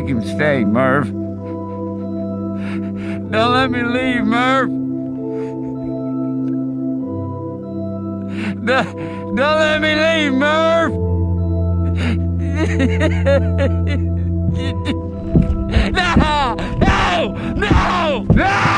make him stay, Merv. Don't let me leave, Merv. Don't, don't let me leave, Merv. no! No! No! No!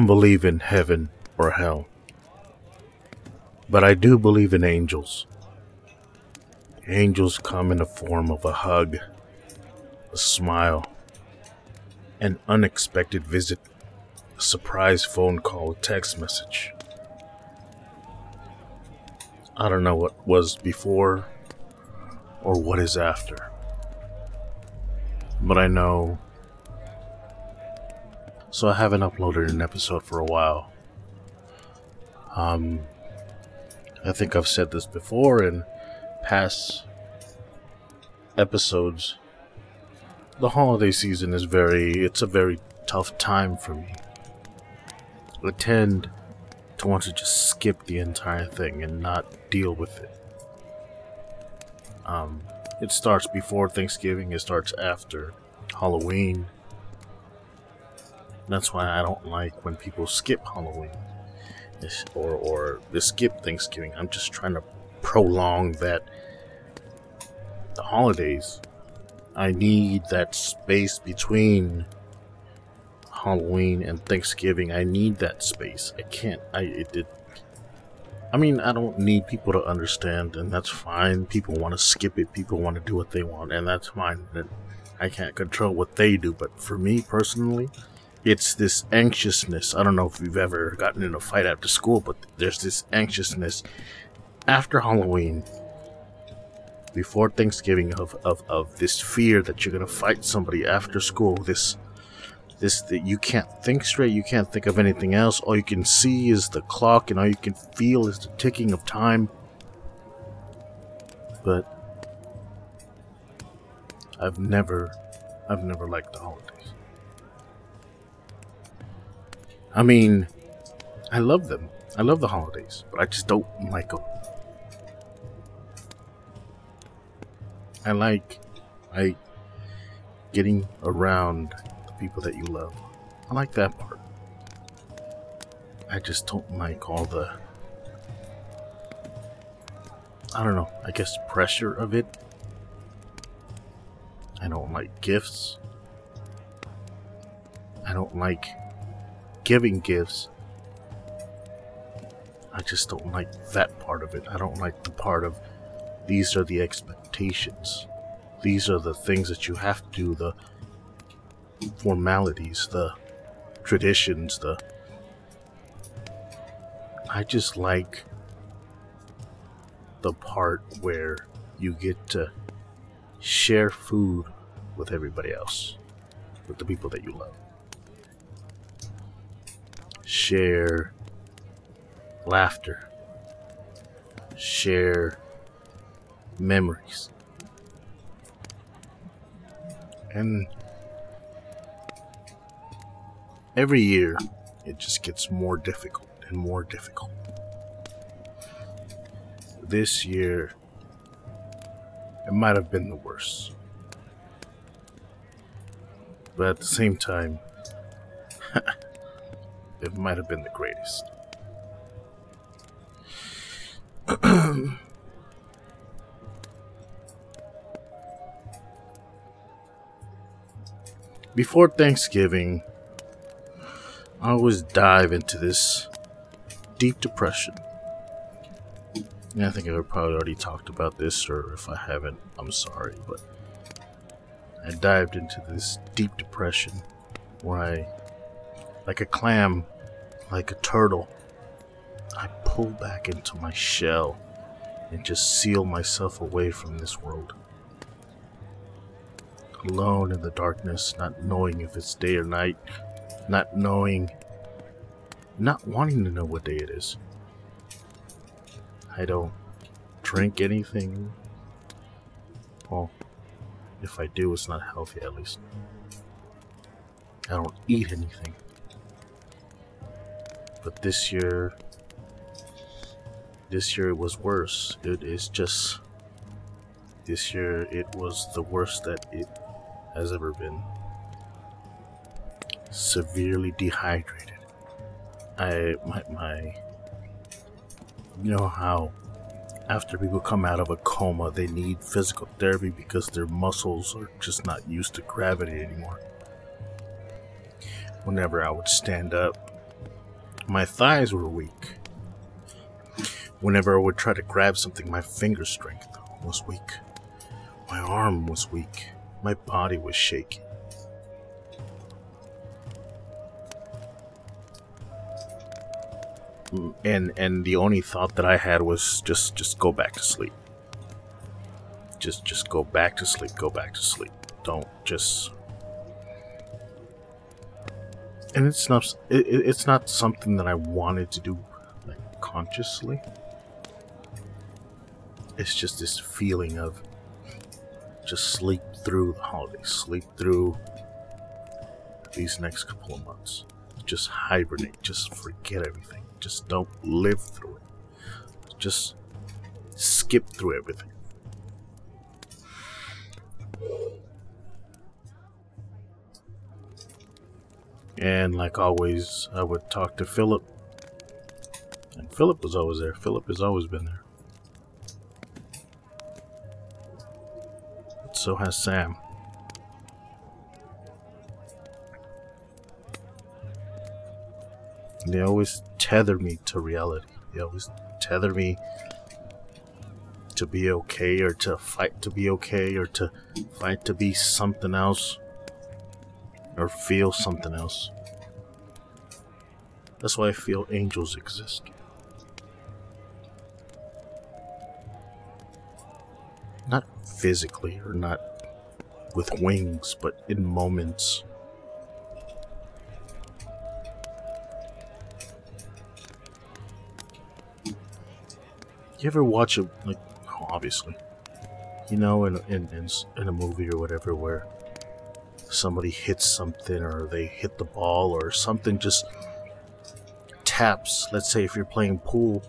Don't believe in heaven or hell. But I do believe in angels. Angels come in the form of a hug, a smile, an unexpected visit, a surprise phone call, a text message. I don't know what was before or what is after but I know. So I haven't uploaded an episode for a while. Um, I think I've said this before in past episodes. The holiday season is very, it's a very tough time for me. I tend to want to just skip the entire thing and not deal with it. Um, it starts before Thanksgiving, it starts after Halloween. That's why I don't like when people skip Halloween or or skip Thanksgiving. I'm just trying to prolong that the holidays. I need that space between Halloween and Thanksgiving. I need that space. I can't. I it, it I mean, I don't need people to understand, and that's fine. People want to skip it, people want to do what they want, and that's fine. I can't control what they do, but for me personally, it's this anxiousness. I don't know if you've ever gotten in a fight after school, but there's this anxiousness after Halloween, before Thanksgiving, of, of, of this fear that you're going to fight somebody after school, this this that you can't think straight you can't think of anything else. All you can see is the clock and all you can feel is the ticking of time. But i've never i've never liked the holidays i mean i love them i love the holidays but i just don't like them i like i getting around the people that you love. I like that part. I just don't like all the. I don't know, I guess pressure of it. I don't like gifts. I don't like giving gifts. I just don't like that part of it. I don't like the part of these are the expectations. These are the things that you have to do, the formalities, the traditions, the. I just like the part where you get to share food with everybody else, with the people that you love. Share laughter, share memories. And every year it just gets more difficult and more difficult. This year, it might have been the worst. But at the same time, it might have been the greatest. Before Thanksgiving, I always dive into this deep depression. I think I've probably already talked about this, or if I haven't, I'm sorry, but I dived into this deep depression where I, like a clam, like a turtle, I pull back into my shell and just seal myself away from this world. Alone in the darkness, not knowing if it's day or night, not knowing, not wanting to know what day it is. I don't drink anything. Well, if I do, it's not healthy at least. I don't eat anything. But this year, this year it was worse. It is just, this year it was the worst that it has ever been. Severely dehydrated. I, my, my, you know how after people come out of a coma, they need physical therapy because their muscles are just not used to gravity anymore. Whenever I would stand up, my thighs were weak. Whenever I would try to grab something, my finger strength was weak. My arm was weak. My body was shaking. And and the only thought that I had was just just go back to sleep. Just just go back to sleep. Go back to sleep. Don't just and it's not it, it's not something that I wanted to do like consciously. It's just this feeling of just sleep through the holidays, sleep through these next couple of months. Just hibernate, just forget everything. Just don't live through it. Just skip through everything. And like always, I would talk to Philip. And Philip was always there. Philip has always been there. So has Sam. They always tether me to reality. They always tether me to be okay or to fight to be okay or to fight to be something else or feel something else. That's why I feel angels exist. Not physically or not with wings, but in moments. You ever watch a like obviously, you know, in in in, in a movie or whatever where somebody hits something or they hit the ball or something just taps. Let's say if you're playing pool,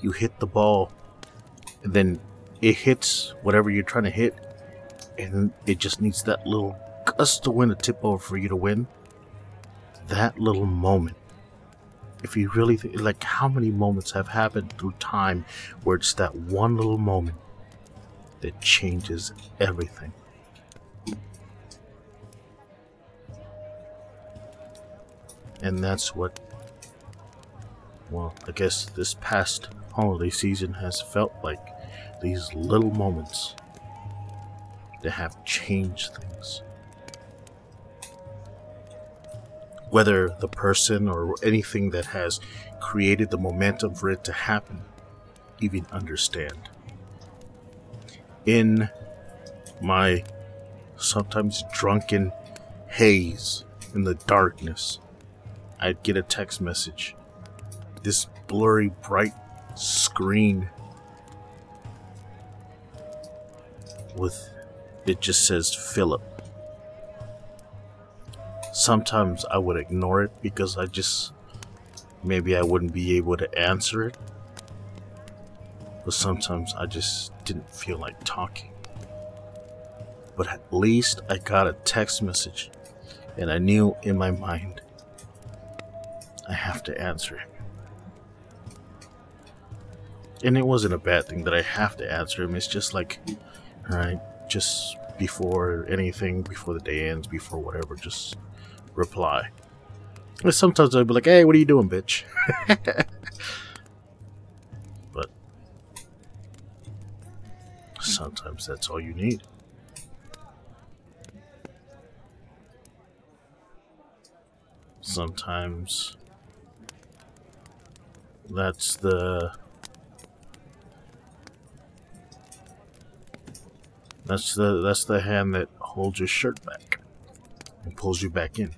you hit the ball and then it hits whatever you're trying to hit and it just needs that little gust of wind to tip over for you to win. That little moment. If you really think, like, how many moments have happened through time where it's that one little moment that changes everything? And that's what, well, I guess this past holiday season has felt like these little moments that have changed things. Whether the person or anything that has created the momentum for it to happen even understand. In my sometimes drunken haze in the darkness, I'd get a text message. This blurry, bright screen with it just says Philip. Sometimes I would ignore it because I just maybe I wouldn't be able to answer it. But sometimes I just didn't feel like talking. But at least I got a text message, and I knew in my mind I have to answer him. And it wasn't a bad thing that I have to answer him. It's just like, alright, just before anything, before the day ends, before whatever, just reply. And sometimes I'd be like, hey, what are you doing, bitch? but sometimes that's all you need. Sometimes that's the that's the that's the hand that holds your shirt back and pulls you back in.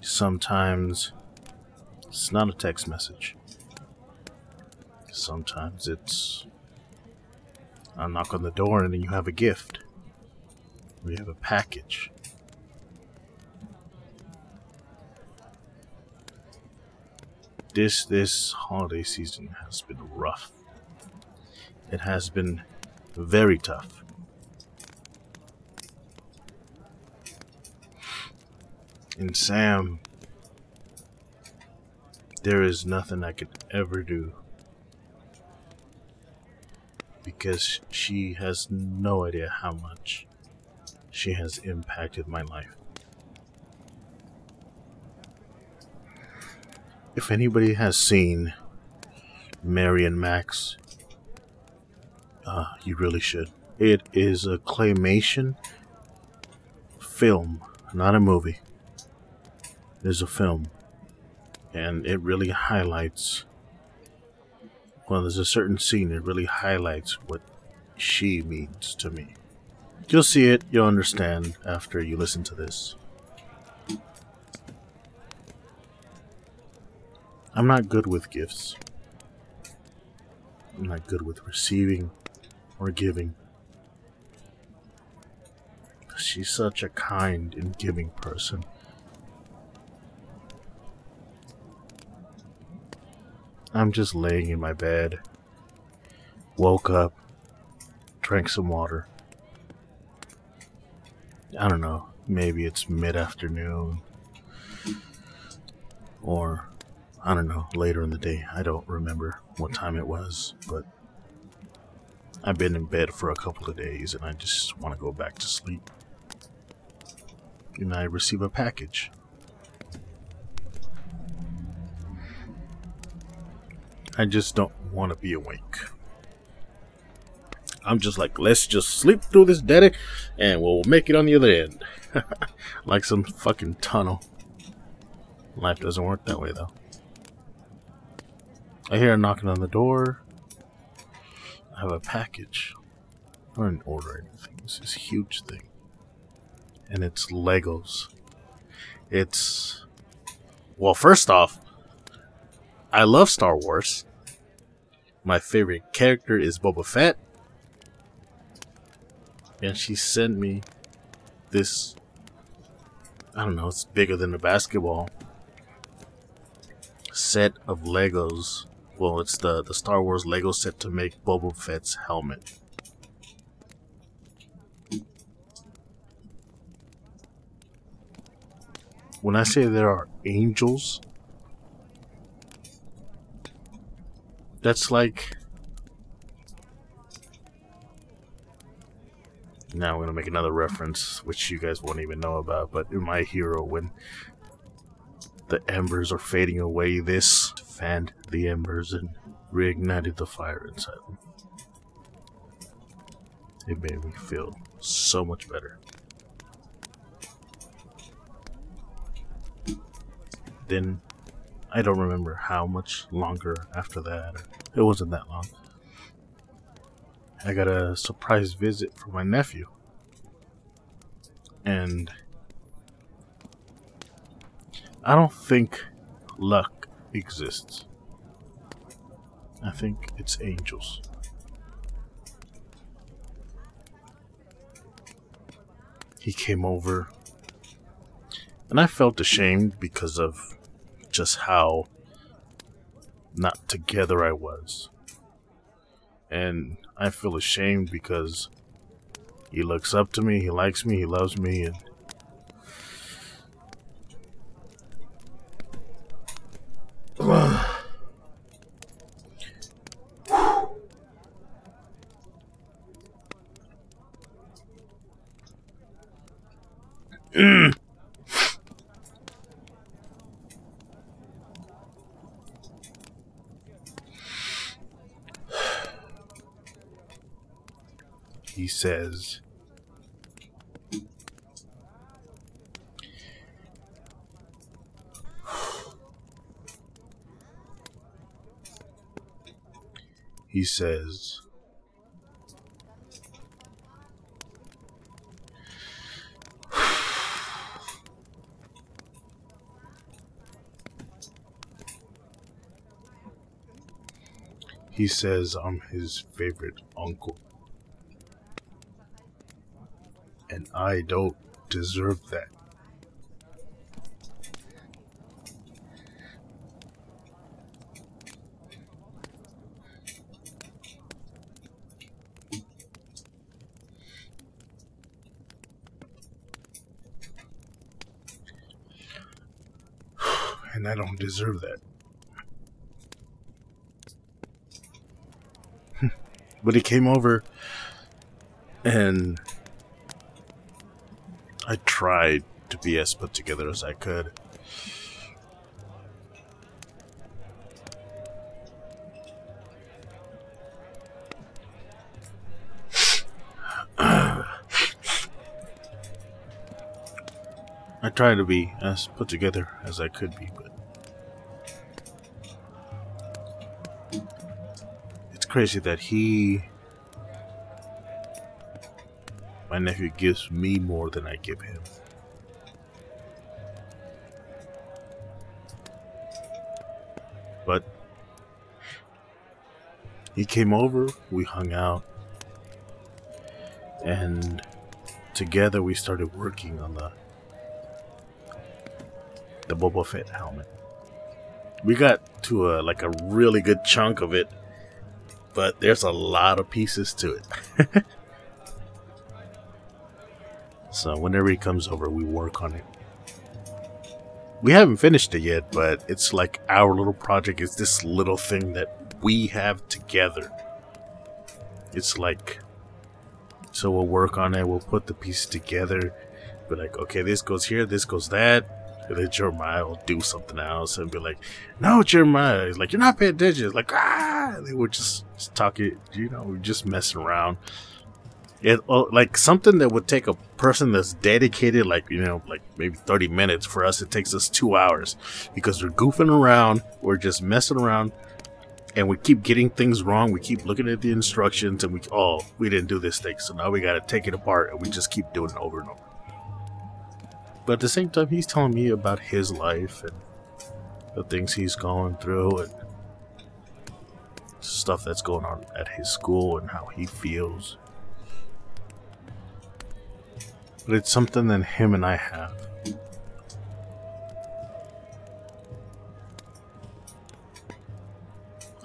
Sometimes it's not a text message. Sometimes it's a knock on the door and then you have a gift. We have a package. This this holiday season has been rough. It has been very tough. And Sam, there is nothing I could ever do because she has no idea how much she has impacted my life. If anybody has seen Mary and Max, uh, you really should. It is a claymation film, not a movie. It is a film, and it really highlights well, there's a certain scene that really highlights what she means to me. You'll see it, you'll understand after you listen to this. I'm not good with gifts. I'm not good with receiving or giving. She's such a kind and giving person. I'm just laying in my bed. Woke up, drank some water. I don't know, maybe it's mid afternoon. Or, I don't know, later in the day. I don't remember what time it was, but I've been in bed for a couple of days and I just want to go back to sleep. And I receive a package. I just don't want to be awake. I'm just like, let's just sleep through this daddy and we'll make it on the other end. like some fucking tunnel. Life doesn't work that way though. I hear a knocking on the door. I have a package. I didn't order anything. This huge thing. And it's Legos. It's. Well, first off, I love Star Wars. My favorite character is Boba Fett. And she sent me this. I don't know, it's bigger than a basketball set of Legos. Well, it's the, the Star Wars Lego set to make Boba Fett's helmet. When I say there are angels That's like. Now I'm gonna make another reference, which you guys won't even know about. But in My Hero, when the embers are fading away, this fanned the embers and reignited the fire inside them. It made me feel so much better. Then I don't remember how much longer after that. It wasn't that long. I got a surprise visit from my nephew. And I don't think luck exists. I think it's angels. He came over, and I felt ashamed because of just how not together I was. And I feel ashamed because he looks up to me, he likes me, he loves me, and he says, he says, he says I'm his favorite uncle. And I don't deserve that. And I don't deserve that. but he came over and I tried to be as put together as I could. I tried to be as put together as I could be, but it's crazy that he my nephew gives me more than I give him. But he came over, we hung out, and together we started working on the the Boba Fett helmet. We got to a like a really good chunk of it, but there's a lot of pieces to it. So whenever he comes over, we work on it. We haven't finished it yet, but it's like our little project is this little thing that we have together. It's like, so we'll work on it, we'll put the pieces together, be like, okay, this goes here, this goes that, and then Jeremiah will do something else and be like, no, Jeremiah, He's like, you're not paying attention. It's like, ah, they were just, just talking, you know, just messing around it oh, like something that would take a person that's dedicated like you know like maybe 30 minutes for us it takes us two hours. Because we're goofing around we're just messing around and we keep getting things wrong we keep looking at the instructions and we oh we didn't do this thing so now we got to take it apart and we just keep doing it over and over. But at the same time he's telling me about his life and the things he's going through and stuff that's going on at his school and how he feels but it's something that him and I have.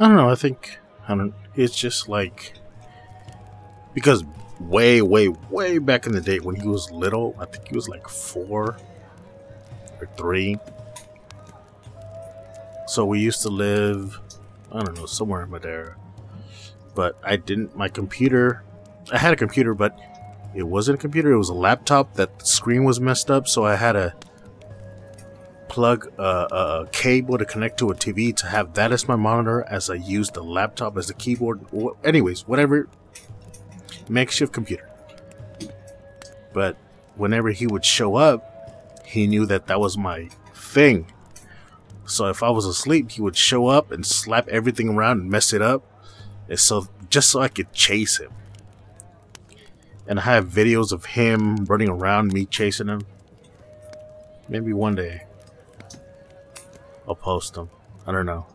I don't know. I think I don't. It's just like because way, way, way back in the day when he was little, I think he was like four or three. So we used to live, I don't know, somewhere in Madera. But I didn't. My computer, I had a computer, but it wasn't a computer, it was a laptop that the screen was messed up, so I had to plug a, a, cable to connect to a TV to have that as my monitor as I used the laptop as a keyboard. Anyways, whatever. Makeshift computer. But whenever he would show up, he knew that that was my thing. So if I was asleep, he would show up and slap everything around and mess it up. And so just so I could chase him and I have videos of him running around, me chasing him. Maybe one day I'll post them. I don't know.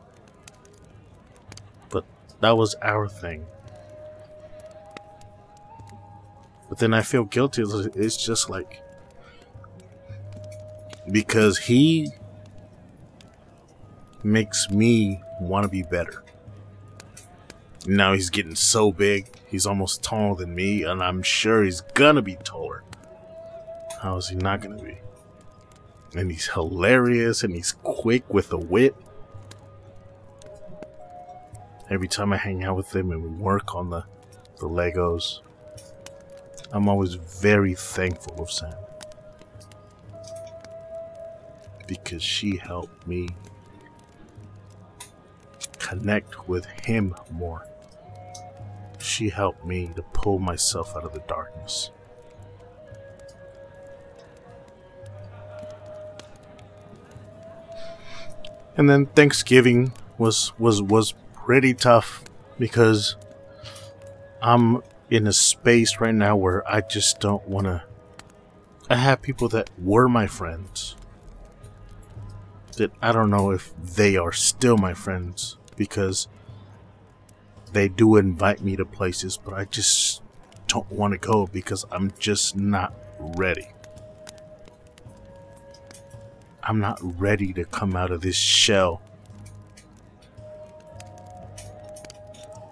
But that was our thing. But then I feel guilty. It's just like because he makes me want to be better. Now he's getting so big, he's almost taller than me, and I'm sure he's gonna be taller. How is he not gonna be? And he's hilarious and he's quick with a wit. Every time I hang out with him and we work on the, the Legos, I'm always very thankful of Sam. Because she helped me connect with him more. She helped me to pull myself out of the darkness. And then Thanksgiving was was was pretty tough because I'm in a space right now where I just don't want to I have people that were my friends that I don't know if they are still my friends because they do invite me to places, but I just don't want to go because I'm just not ready. I'm not ready to come out of this shell.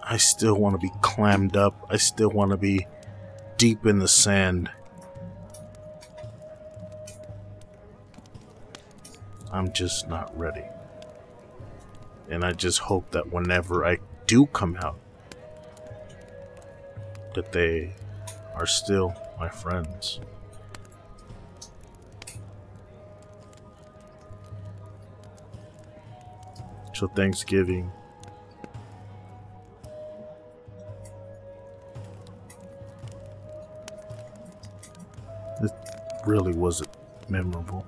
I still want to be clammed up. I still want to be deep in the sand. I'm just not ready. And I just hope that whenever I do come out, that they are still my friends. So Thanksgiving. It really wasn't memorable.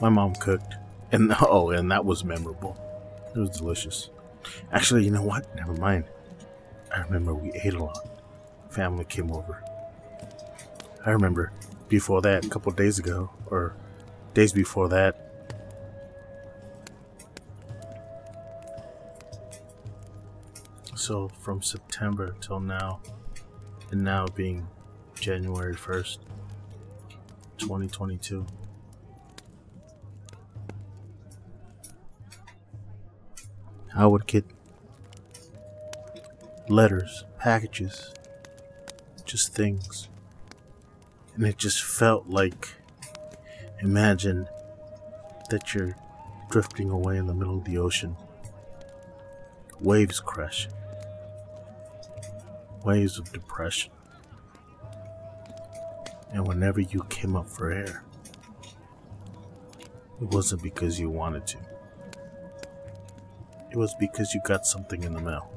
My mom cooked, and oh, and that was memorable. It was delicious. Actually, you know what? Never mind. I remember we ate a lot. Family came over. I remember before that, a couple days ago, or days before that, so from September till now, and now being January 1st, 2022. I would get letters, packages, just things. And it just felt like imagine that you're drifting away in the middle of the ocean. Waves crash. Waves of depression. And whenever you came up for air, it wasn't because you wanted to. It was because you got something in the mail.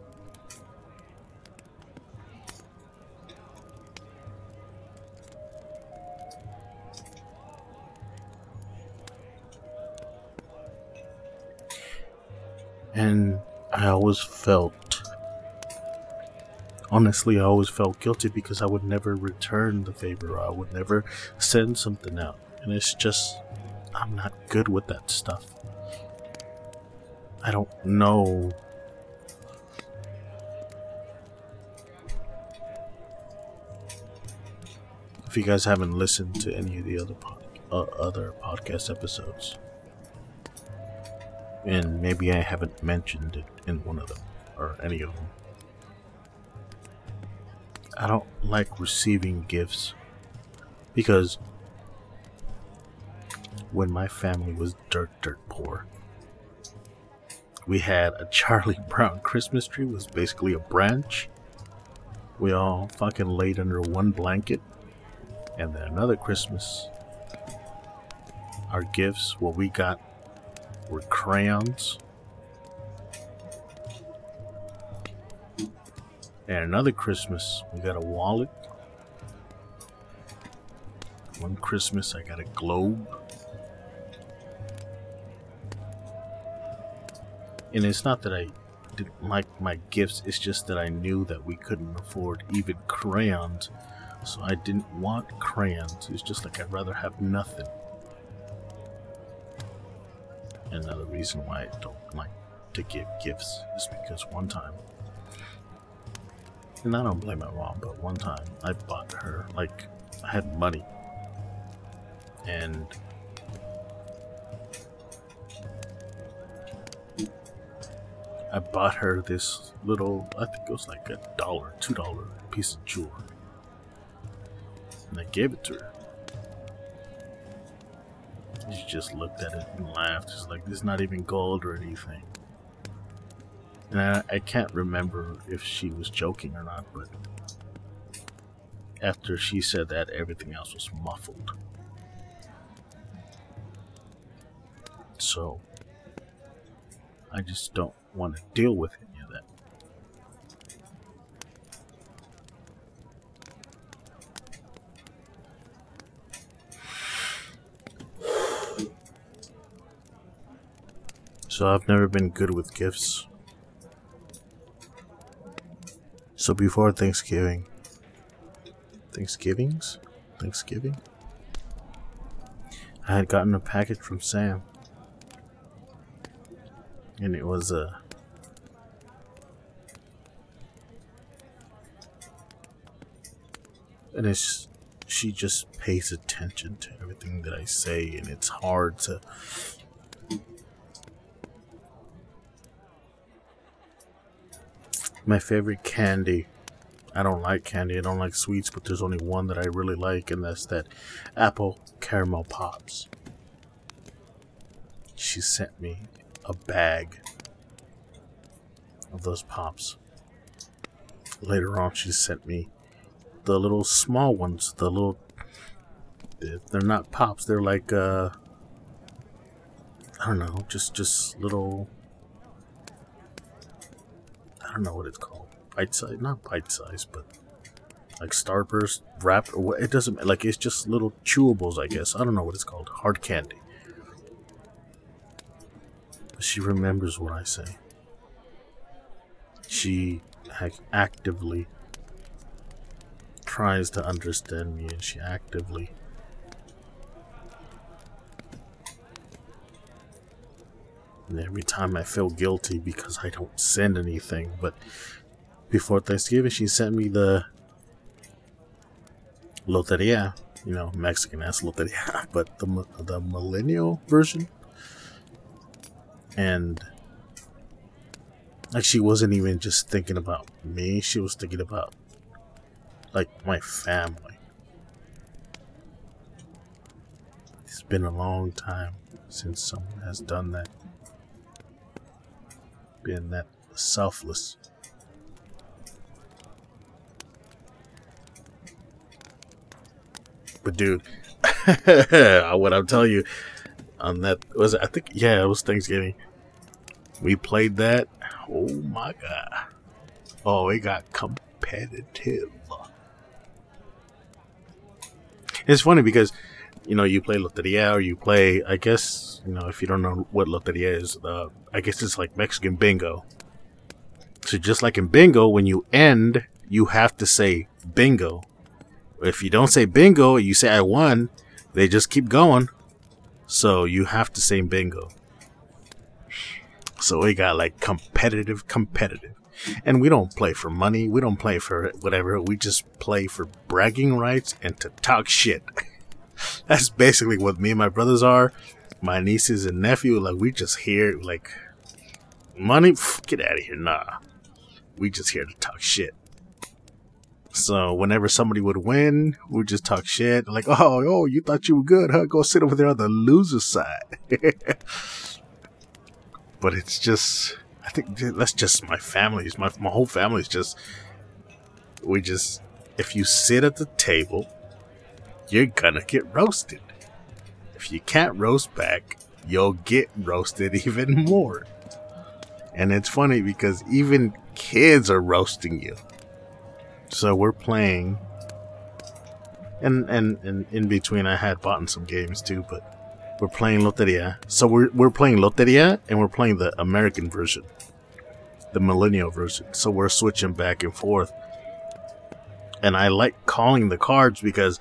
And I always felt, honestly, I always felt guilty because I would never return the favor. I would never send something out. And it's just, I'm not good with that stuff. I don't know. If you guys haven't listened to any of the other uh, other podcast episodes, and maybe I haven't mentioned it in one of them or any of them. I don't like receiving gifts because when my family was dirt dirt poor, we had a Charlie Brown Christmas tree, was basically a branch. We all fucking laid under one blanket. And then another Christmas, our gifts, what we got were crayons. And another Christmas, we got a wallet. One Christmas, I got a globe. And it's not that I didn't like my gifts, it's just that I knew that we couldn't afford even crayons. So I didn't want crayons. It's just like I'd rather have nothing. Another reason why I don't like to give gifts is because one time, and I don't blame my mom, but one time I bought her, like, I had money. and I bought her this little, I think it was like a dollar, two dollar piece of jewelry. And I gave it to her. She just looked at it and laughed. She's like, this is not even gold or anything. And I, I can't remember if she was joking or not, but after she said that, everything else was muffled. So, I just don't want to deal with any of that. So I've never been good with gifts. So before Thanksgiving, Thanksgivings? Thanksgiving? I had gotten a package from Sam. And it was a. and it's. She just pays attention to everything that I say, and it's hard to. My favorite candy I don't like candy. I don't like sweets, but there's only one that I really like, and that's that apple caramel pops. She sent me a bag of those pops. Later on, she sent me the little small ones, the little. They're not pops. They're like uh. I don't know, just just little. I don't know what it's called bite size, not bite size, but like Starburst wrapped. Or what, it doesn't like it's just little chewables, I guess. I don't know what it's called. Hard candy. But she remembers what I say. She actively tries to understand me, and she actively. And every time I feel guilty because I don't send anything, but before Thanksgiving, she sent me the Loteria, you know, Mexican ass Loteria, but the the millennial version. And like she wasn't even just thinking about me, she was thinking about like my family. It's been a long time since someone has done that. Been that selfless. But dude, what I'm telling you, on that was it, I think yeah, it was Thanksgiving. We played that. Oh my god! Oh, it got competitive. It's funny because you know you play Loteria or you play. I guess you know if you don't know what Loteria is, uh, I guess it's like Mexican bingo. So just like in bingo, when you end, you have to say bingo if you don't say bingo, you say I won, they just keep going. So you have to say bingo. So we got like competitive, competitive. And we don't play for money. We don't play for whatever. We just play for bragging rights and to talk shit. That's basically what me and my brothers are. My nieces and nephew, like we just here, like money. Pff, get out of here, nah. We just here to talk shit. So whenever somebody would win, we'd just talk shit. Like, oh, oh, you thought you were good, huh? Go sit over there on the loser side. but it's just, I think that's just my family. My, my whole family is just, we just, if you sit at the table, you're gonna get roasted. If you can't roast back, you'll get roasted even more. And it's funny because even kids are roasting you. So we're playing, and and and in between, I had bought some games too, but we're playing Loteria. So we're we're playing Loteria, and we're playing the American version, the Millennial version. So we're switching back and forth, and I like calling the cards because.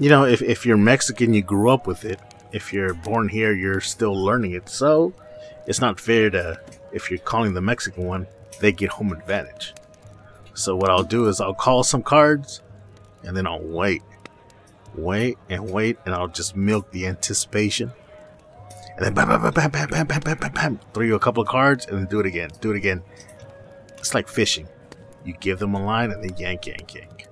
You know, if, if you're Mexican, you grew up with it. If you're born here, you're still learning it. So, it's not fair to, if you're calling the Mexican one, they get home advantage. So what I'll do is I'll call some cards and then I'll wait. Wait and wait, and I'll just milk the anticipation. And then bam, bam, bam, bam, bam, bam, bam, bam, bam, bam, throw you a couple of cards, and then do it again. Do it again. It's like fishing. You give them a line, and then yank, yank, yank.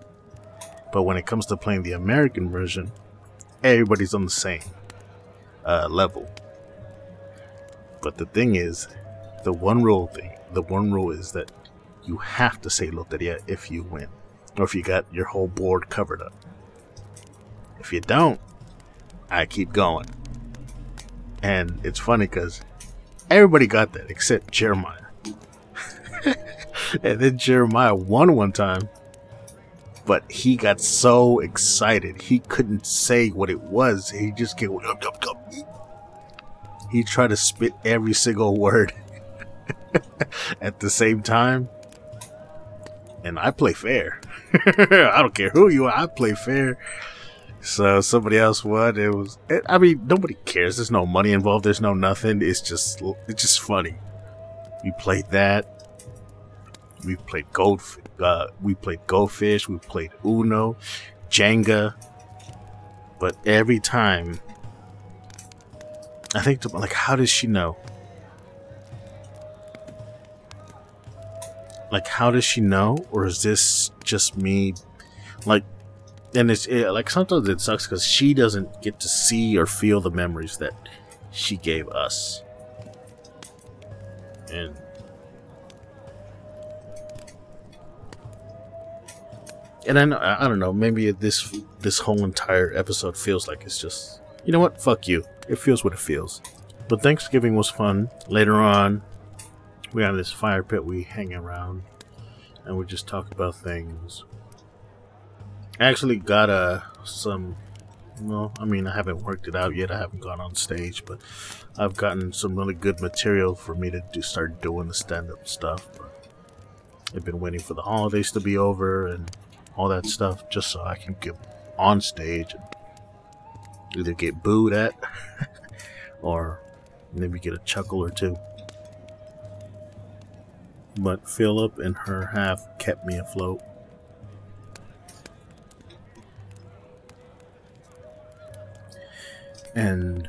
But when it comes to playing the American version, everybody's on the same uh, level. But the thing is, the one rule thing, the one rule is that you have to say Loteria if you win, or if you got your whole board covered up. If you don't, I keep going. And it's funny because everybody got that except Jeremiah. and then Jeremiah won one time, but he got so excited he couldn't say what it was. He just get he tried to spit every single word at the same time. And I play fair. I don't care who you are. I play fair. So somebody else won. It was. It, I mean, nobody cares. There's no money involved. There's no nothing. It's just. It's just funny. We played that. We played gold. Uh, we played goldfish. We played Uno, Jenga. But every time, I think to, like, how does she know? Like, how does she know, or is this just me? Like, and it's it, like sometimes it sucks because she doesn't get to see or feel the memories that she gave us. And and I, know, I don't know maybe this this whole entire episode feels like it's just you know what? Fuck you. It feels what it feels. But thanksgiving was fun. Later on we got this fire pit we hang around and we just talk about things actually got uh, some. Well, I mean, I haven't worked it out yet. I haven't gone on stage, but I've gotten some really good material for me to do, start doing the stand-up stuff. I've been waiting for the holidays to be over and all that stuff, just so I can get on stage and either get booed at or maybe get a chuckle or two. But Philip and her half kept me afloat. And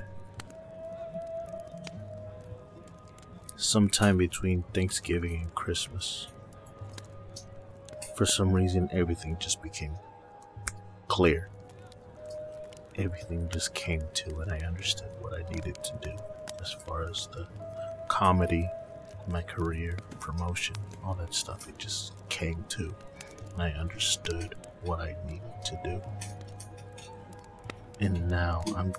sometime between Thanksgiving and Christmas, for some reason, everything just became clear. Everything just came to, and I understood what I needed to do as far as the comedy, my career, promotion, all that stuff. It just came to, and I understood what I needed to do. And now I'm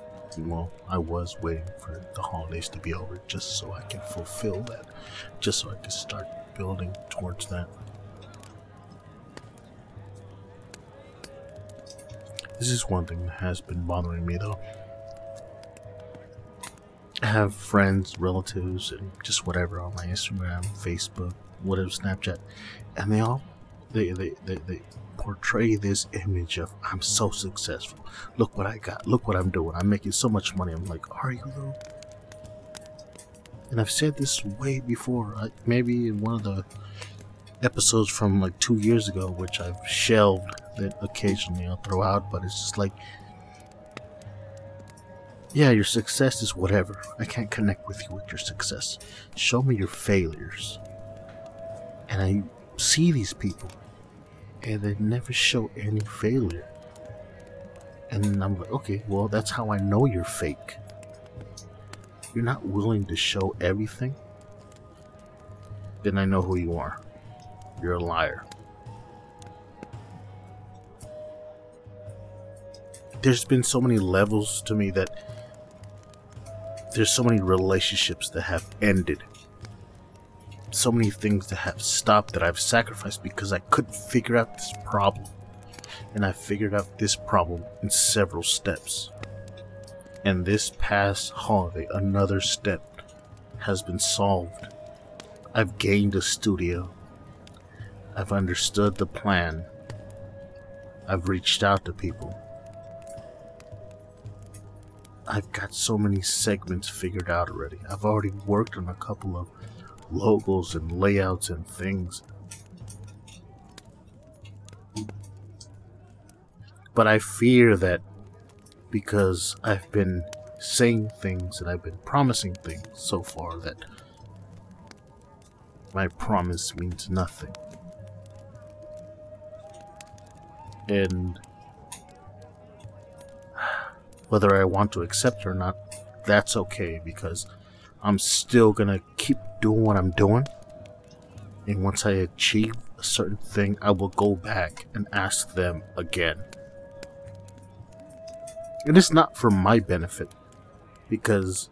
well, I was waiting for the holidays to be over just so I can fulfill that, just so I can start building towards that. This is one thing that has been bothering me though. I have friends, relatives, and just whatever on my Instagram, Facebook, whatever, Snapchat, and they all they they, they, they portray this image of I'm so successful. Look what I got. Look what I'm doing. I'm making so much money. I'm like, are you though? And I've said this way before. Maybe in one of the episodes from like two years ago, which I've shelved that occasionally I'll throw out, but it's just like, yeah, your success is whatever. I can't connect with you with your success. Show me your failures. And I see these people and they never show any failure. And I'm like, okay, well, that's how I know you're fake. You're not willing to show everything, then I know who you are. You're a liar. There's been so many levels to me that there's so many relationships that have ended so many things that have stopped that I've sacrificed because I couldn't figure out this problem. And I figured out this problem in several steps. And this past holiday, another step has been solved. I've gained a studio. I've understood the plan. I've reached out to people. I've got so many segments figured out already. I've already worked on a couple of logos and layouts and things. But I fear that because I've been saying things and I've been promising things so far that my promise means nothing. And whether I want to accept or not, that's okay because I'm still gonna keep doing what I'm doing. And once I achieve a certain thing, I will go back and ask them again. And it's not for my benefit because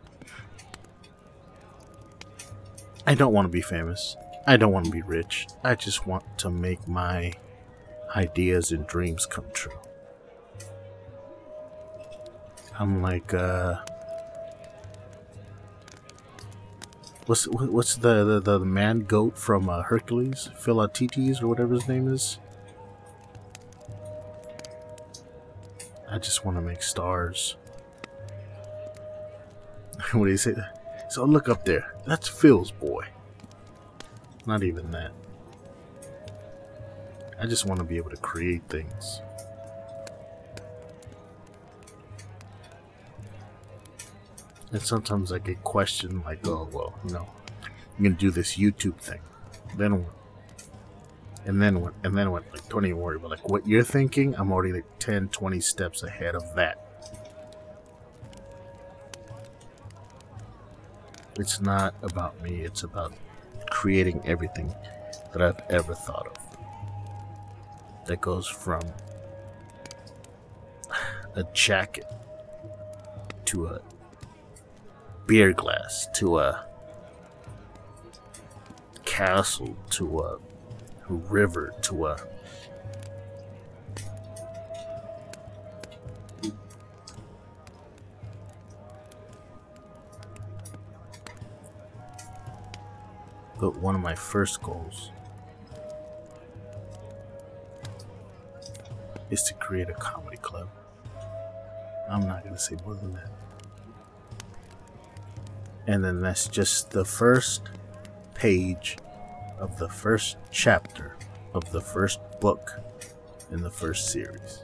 I don't want to be famous. I don't want to be rich. I just want to make my ideas and dreams come true. I'm like, uh, what's what's the the, the man goat from uh, Hercules, Philoctetes or whatever his name is? I just want to make stars. what do you say? So look up there. That's Phil's boy. Not even that. I just want to be able to create things. And sometimes I get questioned like, oh, well, you know, I'm going to do this YouTube thing. Then what? And then what? And then what? Like, don't even worry about like what you're thinking. I'm already like 10, 20 steps ahead of that. It's not about me, it's about creating everything that I've ever thought of. That goes from a jacket to a beer glass to a castle to a river to a but one of my first goals is to create a comedy club. I'm not going to say more than that. And then that's just the first page of the first chapter of the first book in the first series.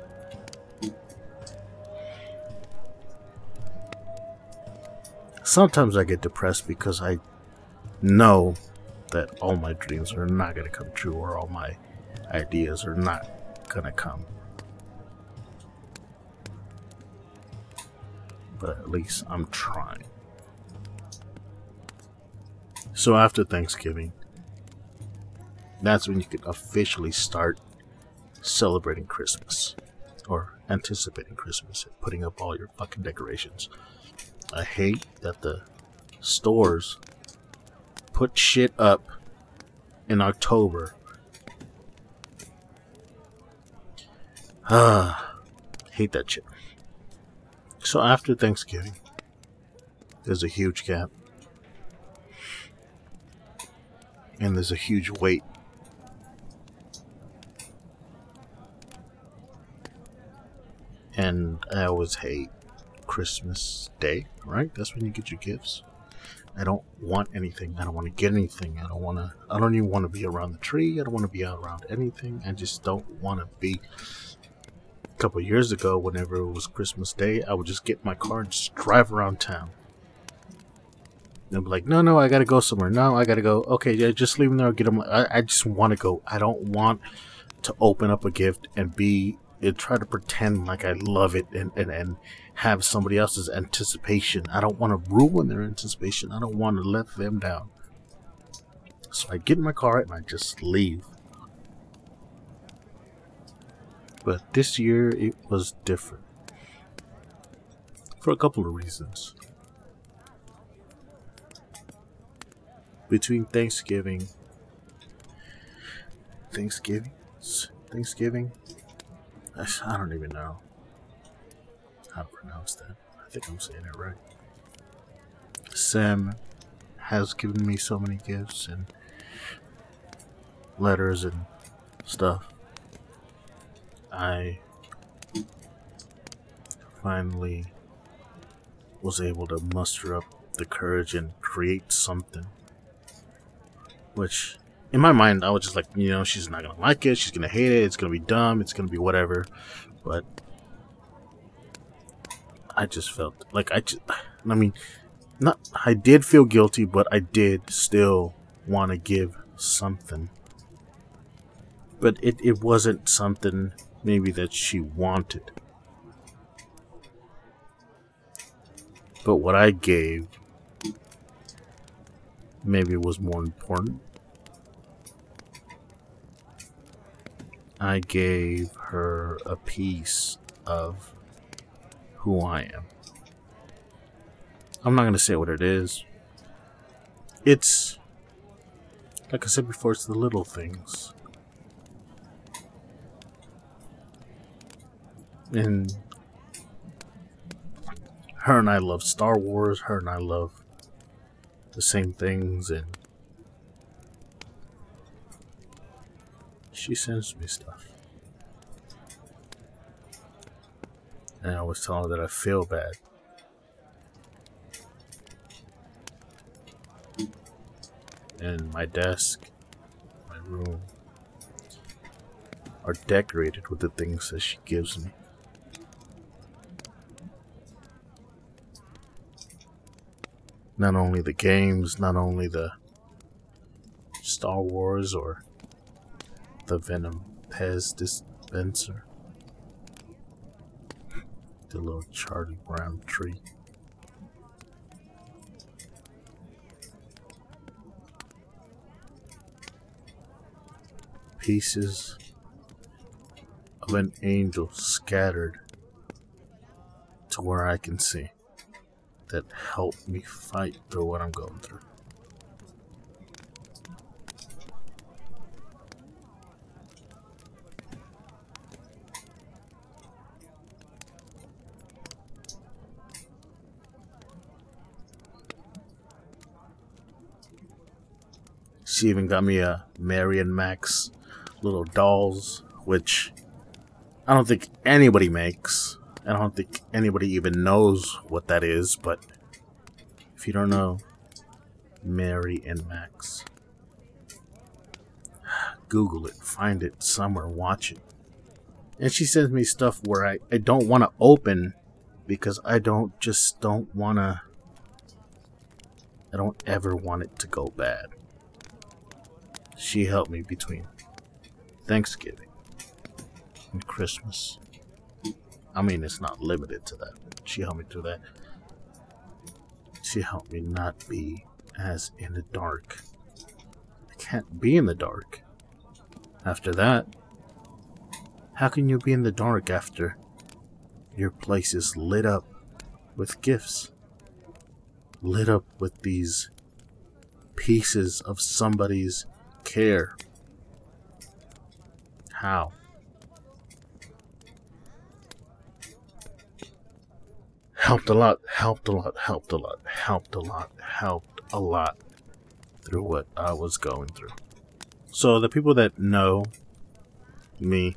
Sometimes I get depressed because I know that all my dreams are not going to come true or all my ideas are not going to come. But at least I'm trying. So after Thanksgiving, that's when you can officially start celebrating Christmas or anticipating Christmas and putting up all your fucking decorations. I hate that the stores put shit up in October. Ah, hate that shit. So after Thanksgiving, there's a huge gap. And there's a huge weight. and I always hate Christmas Day, right? That's when you get your gifts. I don't want anything. I don't want to get anything. I don't want to. I don't even want to be around the tree. I don't want to be around anything. I just don't want to be. A couple years ago, whenever it was Christmas Day, I would just get my car and just drive around town. Be like, no, no, I gotta go somewhere. No, I gotta go. Okay, yeah, just leave them there. Get them. I, I just want to go. I don't want to open up a gift and be and try to pretend like I love it and, and, and have somebody else's anticipation. I don't want to ruin their anticipation. I don't want to let them down. So I get in my car and I just leave. But this year it was different. For a couple of reasons. Between Thanksgiving, Thanksgiving, Thanksgiving, I don't even know how to pronounce that. I think I'm saying it right. Sam has given me so many gifts and letters and stuff. I finally was able to muster up the courage and create something. Which in my mind, I was just like, you know, she's not gonna like it. She's gonna hate it. It's gonna be dumb. It's gonna be whatever. But I just felt like I just, I mean, not, I did feel guilty, but I did still want to give something. But it, it wasn't something maybe that she wanted. But what I gave maybe it was more important. I gave her a piece of who I am. I'm not going to say what it is. It's, like I said before, it's the little things. And her and I love Star Wars, her and I love the same things, and she sends me stuff. And I always tell her that I feel bad. And my desk, my room, are decorated with the things that she gives me. Not only the games, not only the Star Wars or the Venom Pez dispenser, the little Charlie Brown tree. Pieces of an angel scattered to where I can see that help me fight through what I'm going through. She even got me a Mary and Max little dolls, which I don't think anybody makes. I don't think anybody even knows what that is, but if you don't know, Mary and Max. Google it, find it somewhere, watch it. And she sends me stuff where I, I don't want to open because I don't just don't want to. I don't ever want it to go bad. She helped me between Thanksgiving and Christmas. I mean, it's not limited to that. She helped me through that. She helped me not be as in the dark. I can't be in the dark. After that, how can you be in the dark after your place is lit up with gifts? Lit up with these pieces of somebody's care. How? Helped a lot, helped a lot, helped a lot, helped a lot, helped a lot through what I was going through. So the people that know me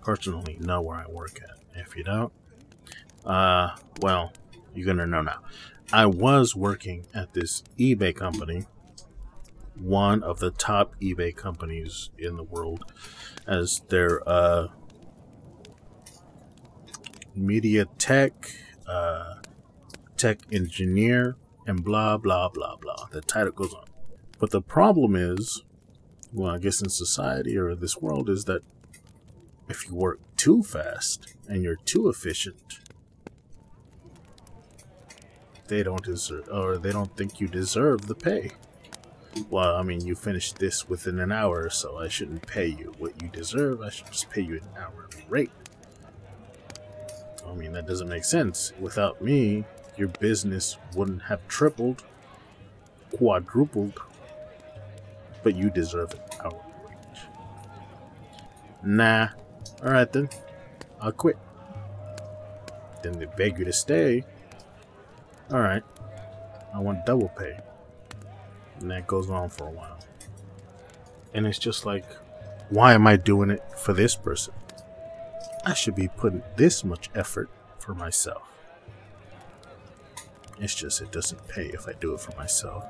personally know where I work at. If you don't, uh, well, you're gonna know now. I was working at this eBay company, one of the top eBay companies in the world, as their uh, media tech uh, tech engineer, and blah, blah, blah, blah. The title goes on. But the problem is, well, I guess in society or this world, is that if you work too fast and you're too efficient, they don't deserve, or they don't think you deserve the pay. Well, I mean, you finished this within an hour, so I shouldn't pay you what you deserve. I should just pay you an hourly rate. I mean, that doesn't make sense. Without me, your business wouldn't have tripled, quadrupled, but you deserve it outrage. Nah. Alright then. I'll quit. Then they beg you to stay. Alright. I want double pay. And that goes on for a while. And it's just like, why am I doing it for this person? I should be putting this much effort for myself. It's just it doesn't pay if I do it for myself.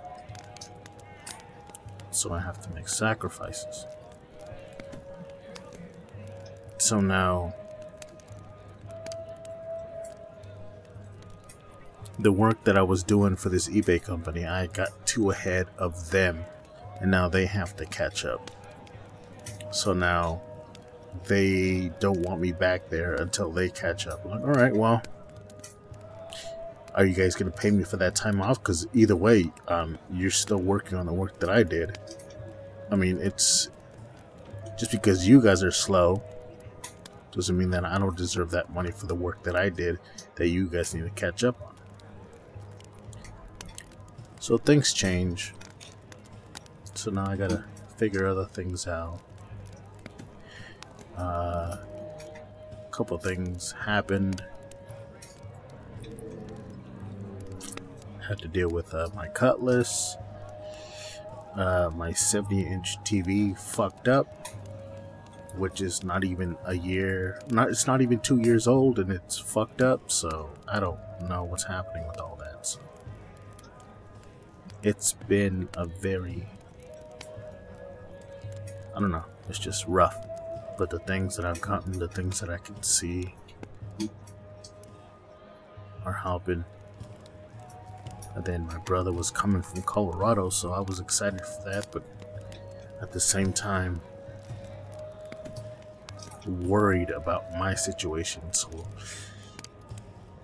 So I have to make sacrifices. So now the work that I was doing for this eBay company, I got too ahead of them, and now they have to catch up. So now they don't want me back there until they catch up. Like, all right, well, are you guys going to pay me for that time off? Because either way, um, you're still working on the work that I did. I mean, it's just because you guys are slow doesn't mean that I don't deserve that money for the work that I did that you guys need to catch up on. So things change. So now I gotta figure other things out. Uh, a couple things happened. Had to deal with uh, my cutlass. Uh, my 70 inch TV fucked up, which is not even a year. Not it's not even two years old, and it's fucked up. So I don't know what's happening with all that. So it's been a very I don't know. It's just rough but the things that I've gotten, the things that I can see, are helping. And then my brother was coming from Colorado, so I was excited for that, but at the same time, worried about my situation. So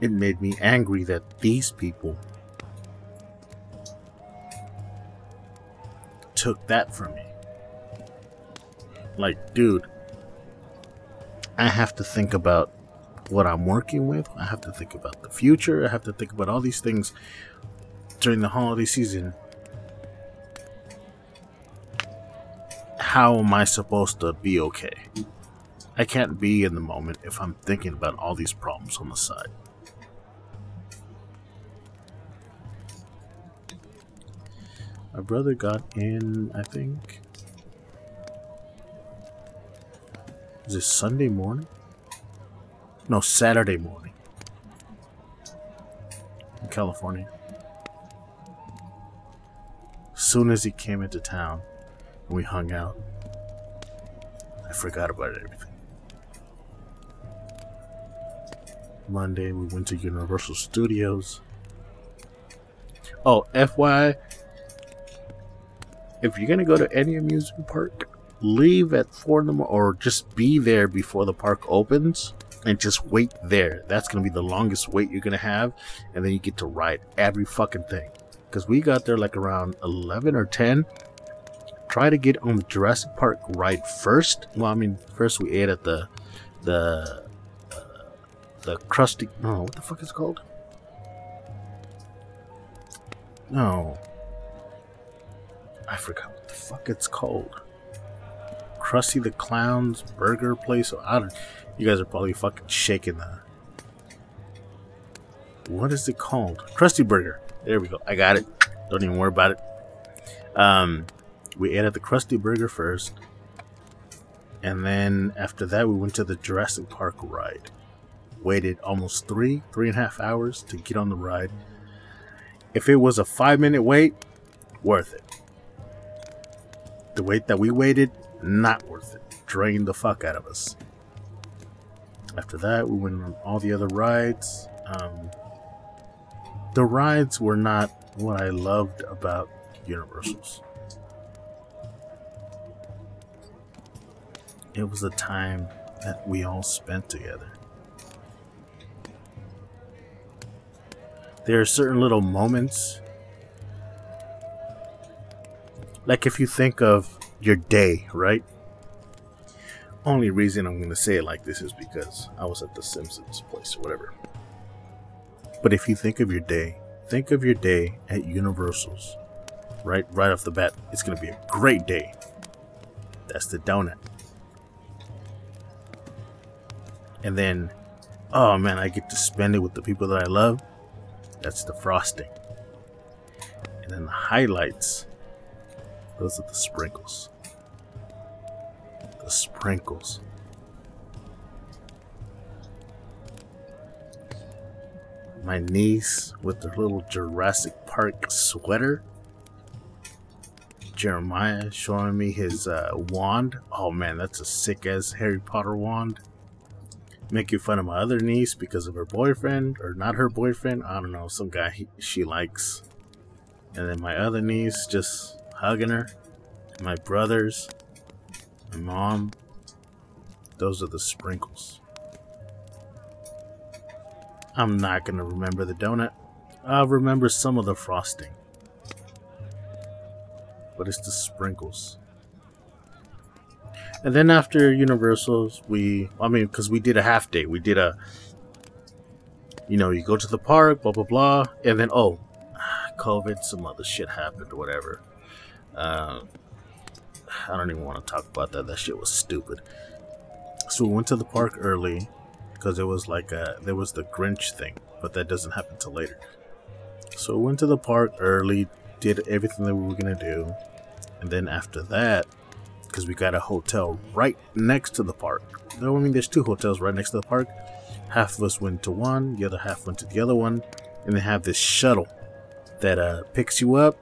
it made me angry that these people took that from me. Like, dude, I have to think about what I'm working with. I have to think about the future. I have to think about all these things during the holiday season. How am I supposed to be okay? I can't be in the moment if I'm thinking about all these problems on the side. My brother got in, I think, Is it Sunday morning? No, Saturday morning. In California. Soon as he came into town, we hung out. I forgot about everything. Monday, we went to Universal Studios. Oh, FYI, if you're gonna go to any amusement park, leave at four in the morning, or just be there before the park opens and just wait there. That's gonna be the longest wait you're gonna have, and then you get to ride every fucking thing. Because we got there like around 11 or 10. Try to get on the Jurassic Park ride first. Well, I mean, first we ate at the the uh, the crusty. No, what the fuck is it called? No, I forgot what the fuck it's called. Krusty the Clown's burger place. I don't. You guys are probably fucking shaking the. What is it called? Krusty Burger. There we go. I got it. Don't even worry about it. Um, we ate at the Krusty Burger first, and then after that, we went to the Jurassic Park ride. Waited almost three, three and a half hours to get on the ride. If it was a five minute wait, worth it. The wait that we waited, not worth it. Drained the fuck out of us. After that, we went on all the other rides. Um, the rides were not what I loved about Universals. It was a time that we all spent together. There are certain little moments. Like if you think of your day, right? Only reason I'm going to say it like this is because I was at the Simpsons place or whatever. But if you think of your day, think of your day at Universal's. Right right off the bat, it's going to be a great day. That's the donut. And then oh man, I get to spend it with the people that I love. That's the frosting. And then the highlights those are the sprinkles. The sprinkles. My niece with her little Jurassic Park sweater. Jeremiah showing me his uh, wand. Oh man, that's a sick as Harry Potter wand. making fun of my other niece because of her boyfriend or not her boyfriend. I don't know, some guy he, she likes. And then my other niece just hugging her. My brothers, my mom. Those are the sprinkles. I'm not going to remember the donut. I'll remember some of the frosting. But it's the sprinkles. And then after Universal's, we, I mean, because we did a half day. We did a, you know, you go to the park, blah, blah, blah. And then, oh, ah, COVID, some other shit happened whatever. Uh, I don't even want to talk about that. That shit was stupid. So we went to the park early because it was like a, there was the Grinch thing, but that doesn't happen till later. So we went to the park early, did everything that we were gonna do, and then after that, because we got a hotel right next to the park. I mean there's two hotels right next to the park. Half of us went to one, the other half went to the other one, and they have this shuttle that uh, picks you up,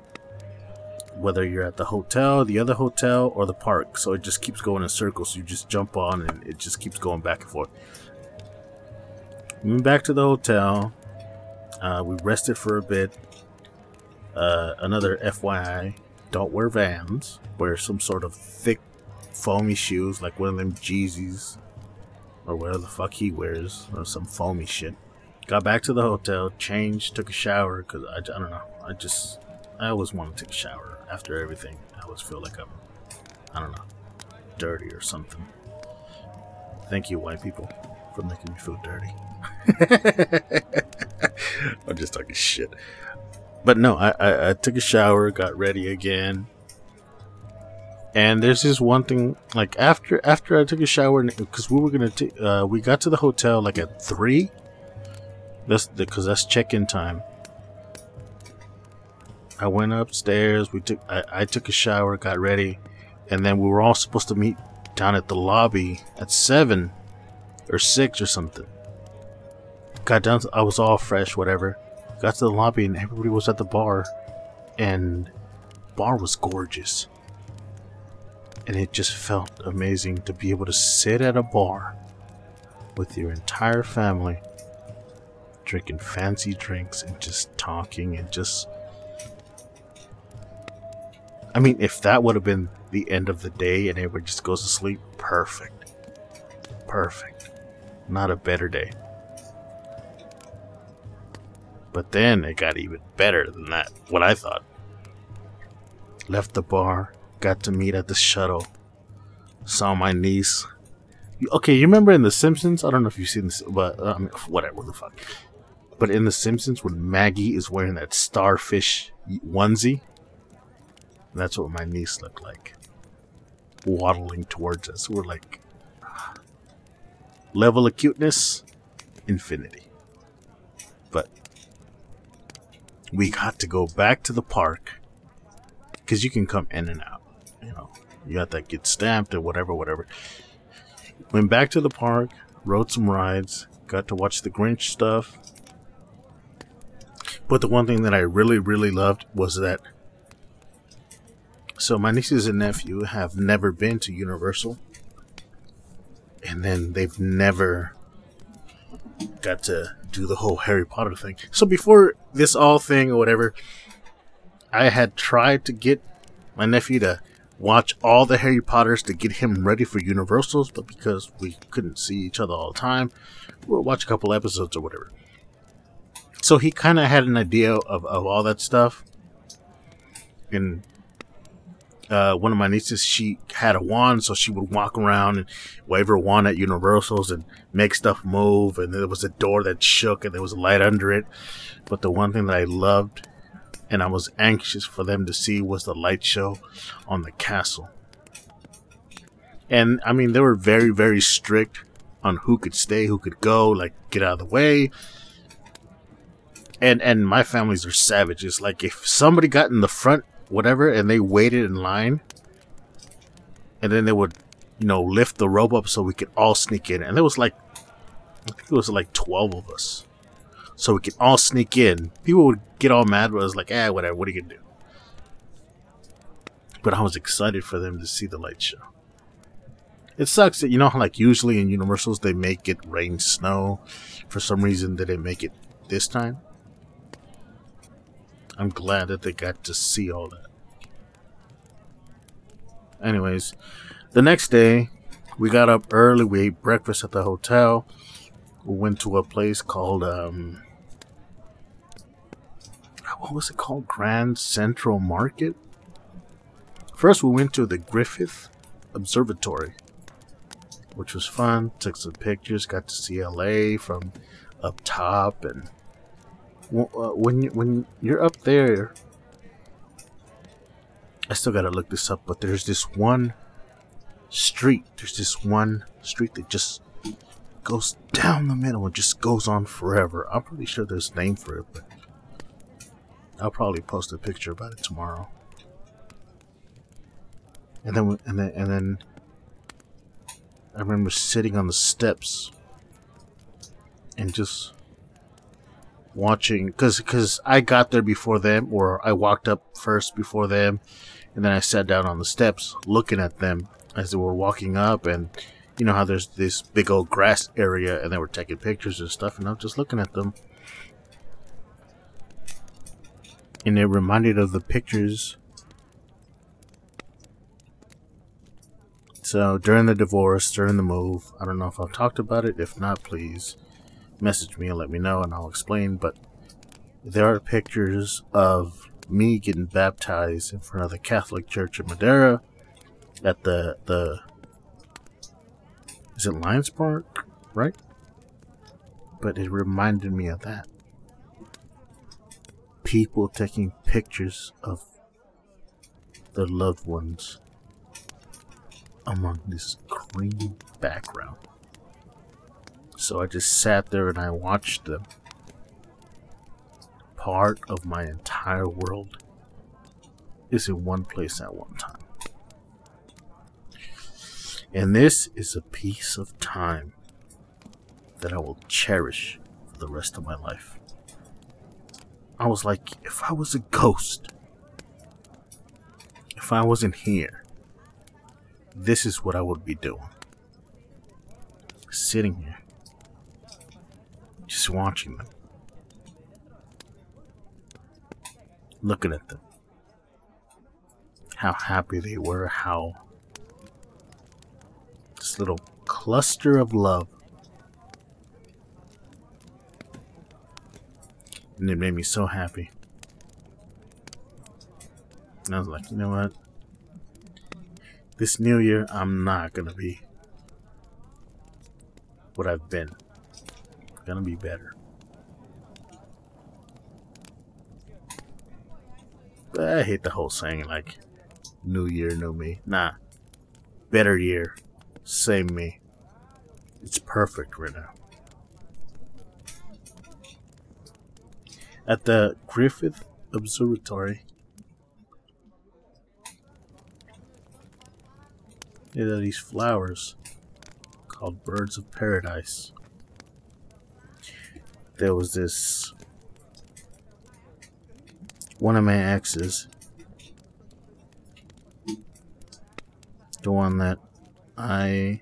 whether you're at the hotel, the other hotel, or the park. So it just keeps going in circles. So you just jump on, and it just keeps going back and forth. We went back to the hotel. Uh, we rested for a bit. Uh, another FYI: don't wear Vans. Wear some sort of thick, foamy shoes, like one of them Jeezys, or whatever the fuck he wears, or some foamy shit. Got back to the hotel, changed, took a shower because I, I don't know. I just I always want to take a shower after everything. I always feel like I'm I don't know dirty or something. Thank you, white people, for making me feel dirty. I'm just talking shit. But no, I, I, I took a shower, got ready again, and there's this one thing like after after I took a shower because we were gonna t- uh, we got to the hotel like at three that's because that's check-in time. I went upstairs. We took. I, I took a shower, got ready, and then we were all supposed to meet down at the lobby at seven or six or something. Got down. To, I was all fresh, whatever. Got to the lobby and everybody was at the bar, and the bar was gorgeous. And it just felt amazing to be able to sit at a bar with your entire family drinking fancy drinks and just talking and just. I mean, if that would have been the end of the day and everybody just goes to sleep, perfect. Perfect. Not a better day. But then it got even better than that, what I thought. Left the bar, got to meet at the shuttle, saw my niece. Okay, you remember in The Simpsons? I don't know if you've seen this, but uh, whatever the fuck. But in The Simpsons, when Maggie is wearing that starfish onesie, that's what my niece looked like. Waddling towards us. We're like, level of cuteness, infinity. But we got to go back to the park because you can come in and out. You know, you got that get stamped or whatever, whatever. Went back to the park, rode some rides, got to watch the Grinch stuff, but the one thing that I really, really loved was that. So my nieces and nephew have never been to Universal, and then they've never got to do the whole Harry Potter thing. So before this all thing or whatever, I had tried to get my nephew to watch all the Harry Potters to get him ready for Universals, but because we couldn't see each other all the time, we'll watch a couple episodes or whatever so he kind of had an idea of, of all that stuff. And uh, one of my nieces, she had a wand, so she would walk around and wave her wand at Universals and make stuff move. And there was a door that shook, and there was a light under it. But the one thing that I loved and I was anxious for them to see was the light show on the castle. And I mean, they were very, very strict on who could stay, who could go, like get out of the way and and my families are savages. Like if somebody got in the front, whatever, and they waited in line, and then they would, you know, lift the rope up so we could all sneak in. And there was like, I think it was like twelve of us, so we could all sneak in. People would get all mad, but I was like, eh, whatever. What are you gonna do? But I was excited for them to see the light show. It sucks that you know how like usually in Universals they make it rain snow. For some reason they didn't make it this time. I'm glad that they got to see all that. Anyways, the next day we got up early. We ate breakfast at the hotel. We went to a place called um, what was it called? Grand Central Market. First, we went to the Griffith Observatory which was fun. Took some pictures, got to see LA from up top, and Uh, when you, when you're up there, I still gotta look this up. But there's this one street. There's this one street that just goes down the middle and just goes on forever. I'm pretty sure there's a name for it, but I'll probably post a picture about it tomorrow. And then, and then, and then I remember sitting on the steps and just watching because because I got there before them or I walked up first before them and then I sat down on the steps looking at them as they were walking up and you know how there's this big old grass area and they were taking pictures and stuff and I'm just looking at them. And it reminded of the pictures. So during the divorce, during the move, I don't know if I've talked about it. If not, please message me and let me know and I'll explain. But there are pictures of me getting baptized in front of the Catholic Church in Madera at the the is it Lions Park, right? But it reminded me of that. People taking pictures of their loved ones among this green background. So I just sat there and I watched them. Part of my entire world is in one place at one time. And this is a piece of time that I will cherish for the rest of my life. I was like, if I was a ghost, if I wasn't here, this is what I would be doing. Sitting here, just watching them, looking at them, how happy they were, how this little cluster of love. And it made me so happy. And I was like, you know what? this new year, I'm not gonna be what I've been. I'm gonna be better. I hate the whole saying like, new year, new me. Nah. Better year, same me. It's perfect right now. At the Griffith Observatory, There are these flowers called birds of paradise. There was this one of my exes, the one that I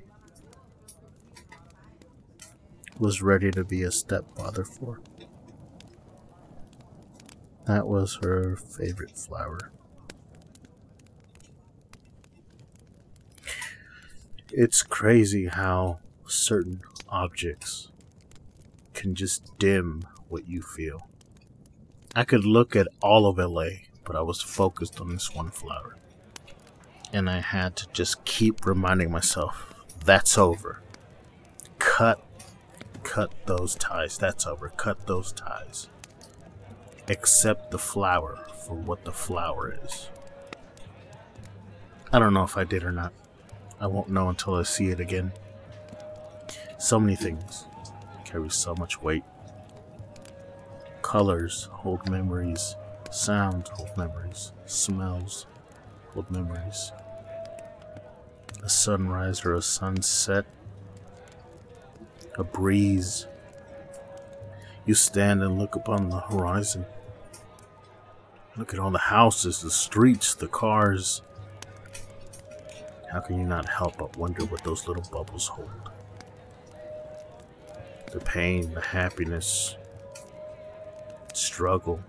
was ready to be a stepfather for. That was her favorite flower. It's crazy how certain objects can just dim what you feel. I could look at all of LA, but I was focused on this one flower. And I had to just keep reminding myself that's over. Cut cut those ties. That's over. Cut those ties. Accept the flower for what the flower is. I don't know if I did or not. I won't know until I see it again. So many things carry so much weight. Colors hold memories, sounds hold memories, smells hold memories. A sunrise or a sunset, a breeze. You stand and look upon the horizon. Look at all the houses, the streets, the cars, how can you not help but wonder what those little bubbles hold? The pain, the happiness, struggle.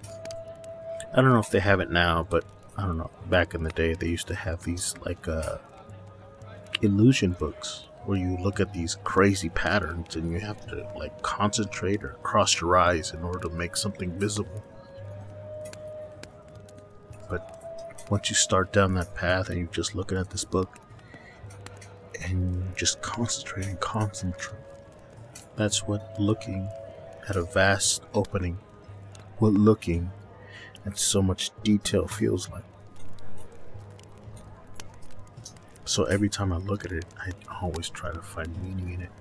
I don't know if they have it now, but I don't know. Back in the day, they used to have these like uh, illusion books where you look at these crazy patterns and you have to like concentrate or cross your eyes in order to make something visible. But once you start down that path and you're just looking at this book and just concentrating, and concentrate, that's what looking at a vast opening, what looking at so much detail feels like. So every time I look at it, I always try to find meaning in it.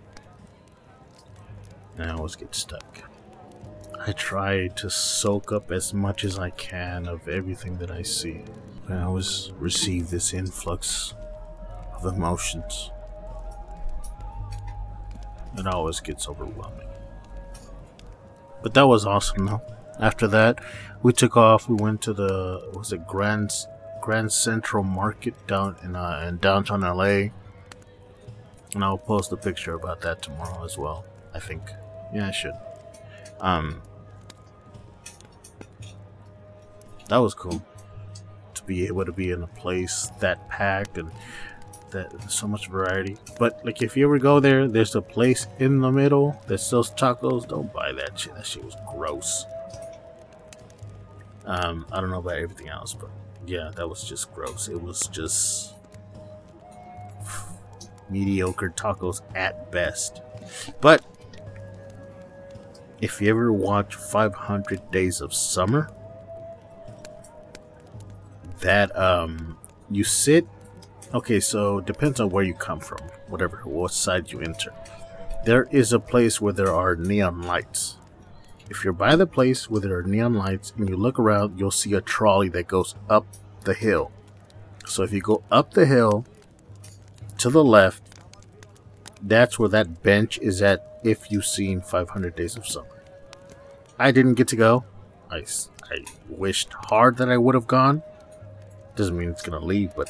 And I always get stuck. I try to soak up as much as I can of everything that I see. I always receive this influx of emotions. It always gets overwhelming. But that was awesome though. After that, we took off. We went to the was it Grand Grand Central Market down in uh, in downtown LA, and I'll post a picture about that tomorrow as well. I think, yeah, I should. Um, that was cool to be able to be in a place that packed and that so much variety. But like, if you ever go there, there's a place in the middle that sells tacos. Don't buy that shit. That shit was gross. Um, I don't know about everything else, but yeah, that was just gross. It was just mediocre tacos at best. But if you ever watch 500 Days of Summer, that um you sit okay, so depends on where you come from, whatever what side you enter. There is a place where there are neon lights. If you're by the place where there are neon lights and you look around, you'll see a trolley that goes up the hill. So if you go up the hill to the left, that's where that bench is at if you've seen 500 Days of Summer. I didn't get to go. I, I wished hard that I would have gone. Doesn't mean it's going to leave, but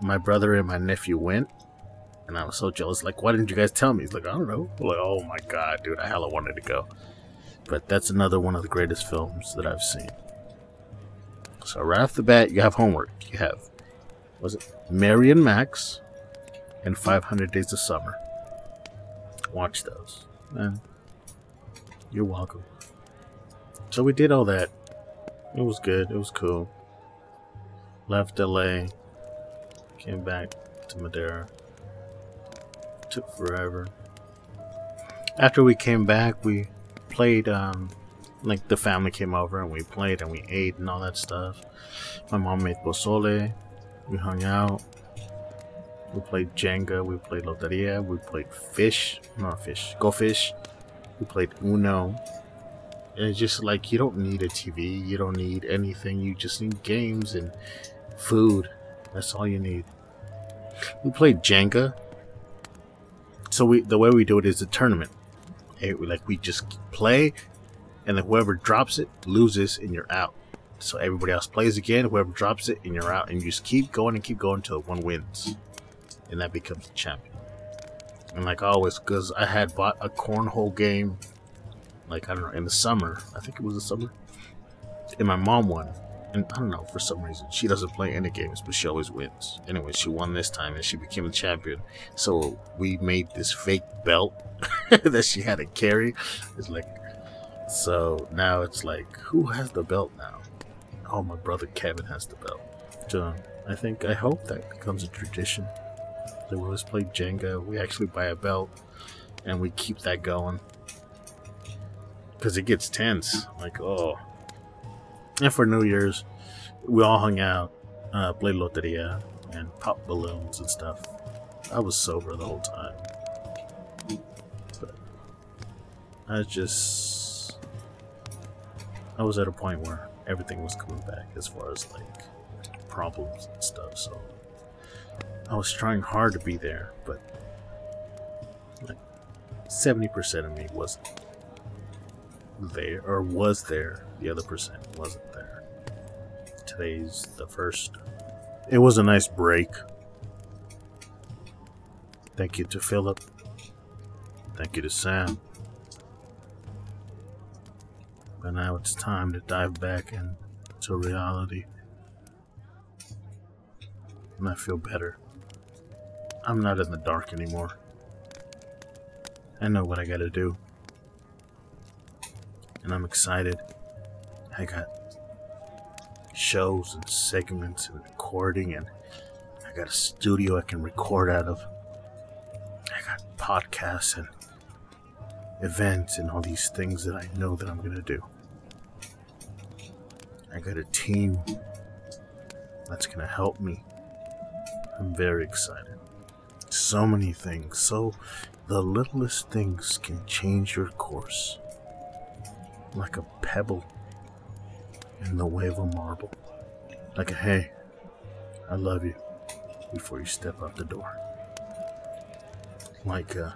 my brother and my nephew went. And I was so jealous. Like, why didn't you guys tell me? He's like, I don't know. I'm like, oh my god, dude, I hella wanted to go. But that's another one of the greatest films that I've seen. So right off the bat, you have homework. You have, was it Mary and Max, and 500 Days of Summer. Watch those. And you're welcome. So we did all that. It was good. It was cool. Left LA. Came back to Madera. Took forever. After we came back, we played um, like the family came over and we played and we ate and all that stuff. My mom made pozole. We hung out. We played Jenga. We played Loteria. We played fish. Not fish. Go fish. We played Uno. And it's just like you don't need a TV. You don't need anything. You just need games and food. That's all you need. We played Jenga. So we the way we do it is a tournament. Like we just play, and then whoever drops it loses, and you're out. So everybody else plays again. Whoever drops it, and you're out, and you just keep going and keep going until one wins, and that becomes the champion. And like always, because I had bought a cornhole game, like I don't know, in the summer. I think it was the summer, and my mom won. And I don't know, for some reason, she doesn't play any games, but she always wins. Anyway, she won this time and she became a champion. So we made this fake belt that she had to carry. It's like, so now it's like, who has the belt now? Oh, my brother Kevin has the belt. So I think, I hope that becomes a tradition. So we always play Jenga. We actually buy a belt and we keep that going. Because it gets tense. Like, oh, and for New Year's, we all hung out, uh, played loteria, and popped balloons and stuff. I was sober the whole time. But I just. I was at a point where everything was coming back as far as like problems and stuff, so. I was trying hard to be there, but like 70% of me wasn't there or was there. The other percent wasn't there. Today's the first. It was a nice break. Thank you to Philip. Thank you to Sam. But now it's time to dive back into reality. And I feel better. I'm not in the dark anymore. I know what I gotta do. And I'm excited. I got shows and segments and recording, and I got a studio I can record out of. I got podcasts and events and all these things that I know that I'm gonna do. I got a team that's gonna help me. I'm very excited. So many things. So the littlest things can change your course. Like a pebble in the way of a marble. Like a hey, I love you before you step out the door. Like a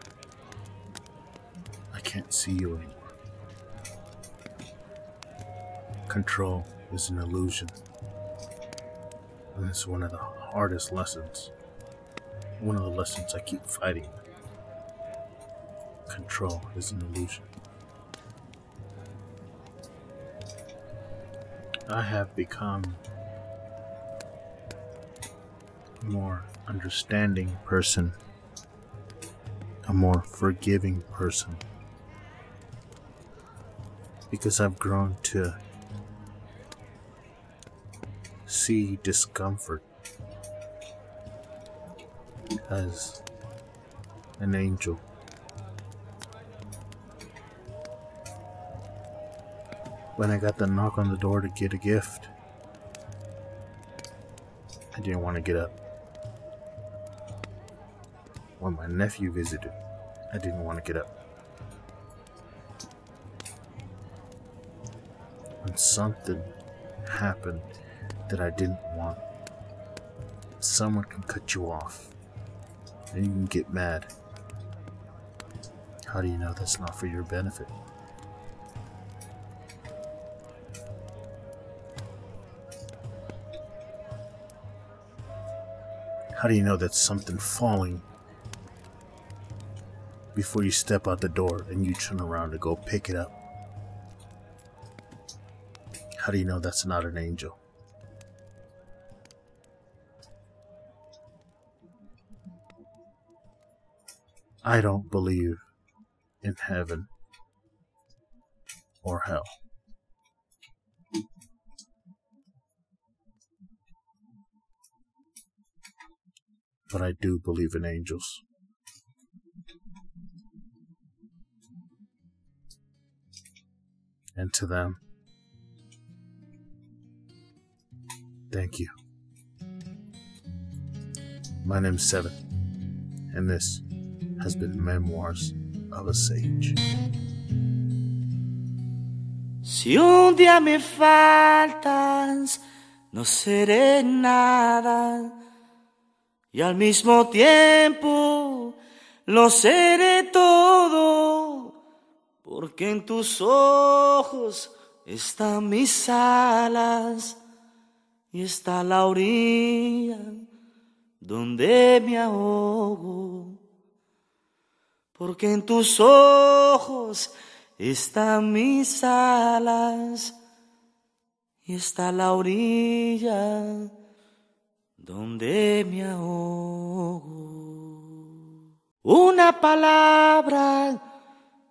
I can't see you anymore. Control is an illusion. And it's one of the hardest lessons. One of the lessons I keep fighting. Control is an illusion. I have become a more understanding person, a more forgiving person, because I've grown to see discomfort as an angel. When I got the knock on the door to get a gift, I didn't want to get up. When my nephew visited, I didn't want to get up. When something happened that I didn't want, someone can cut you off and you can get mad. How do you know that's not for your benefit? How do you know that's something falling before you step out the door and you turn around to go pick it up? How do you know that's not an angel? I don't believe in heaven or hell. But I do believe in angels. And to them, thank you. My name's Seven, and this has been Memoirs of a Sage. Si un día me faltas, no seré nada. Y al mismo tiempo lo seré todo, porque en tus ojos están mis alas y está la orilla donde me ahogo. Porque en tus ojos están mis alas y está la orilla donde me ahogo. Una palabra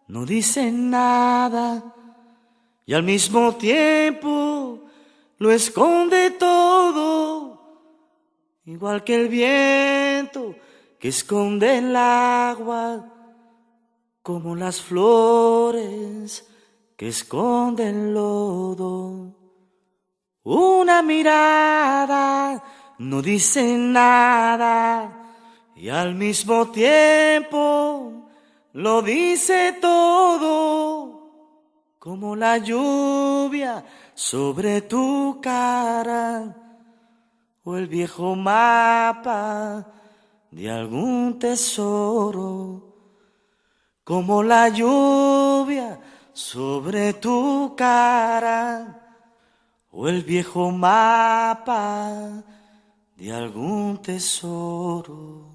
no dice nada y al mismo tiempo lo esconde todo, igual que el viento que esconde el agua como las flores que esconden lodo. Una mirada no dice nada y al mismo tiempo lo dice todo, como la lluvia sobre tu cara o el viejo mapa de algún tesoro como la lluvia sobre tu cara o el viejo mapa de algún tesoro.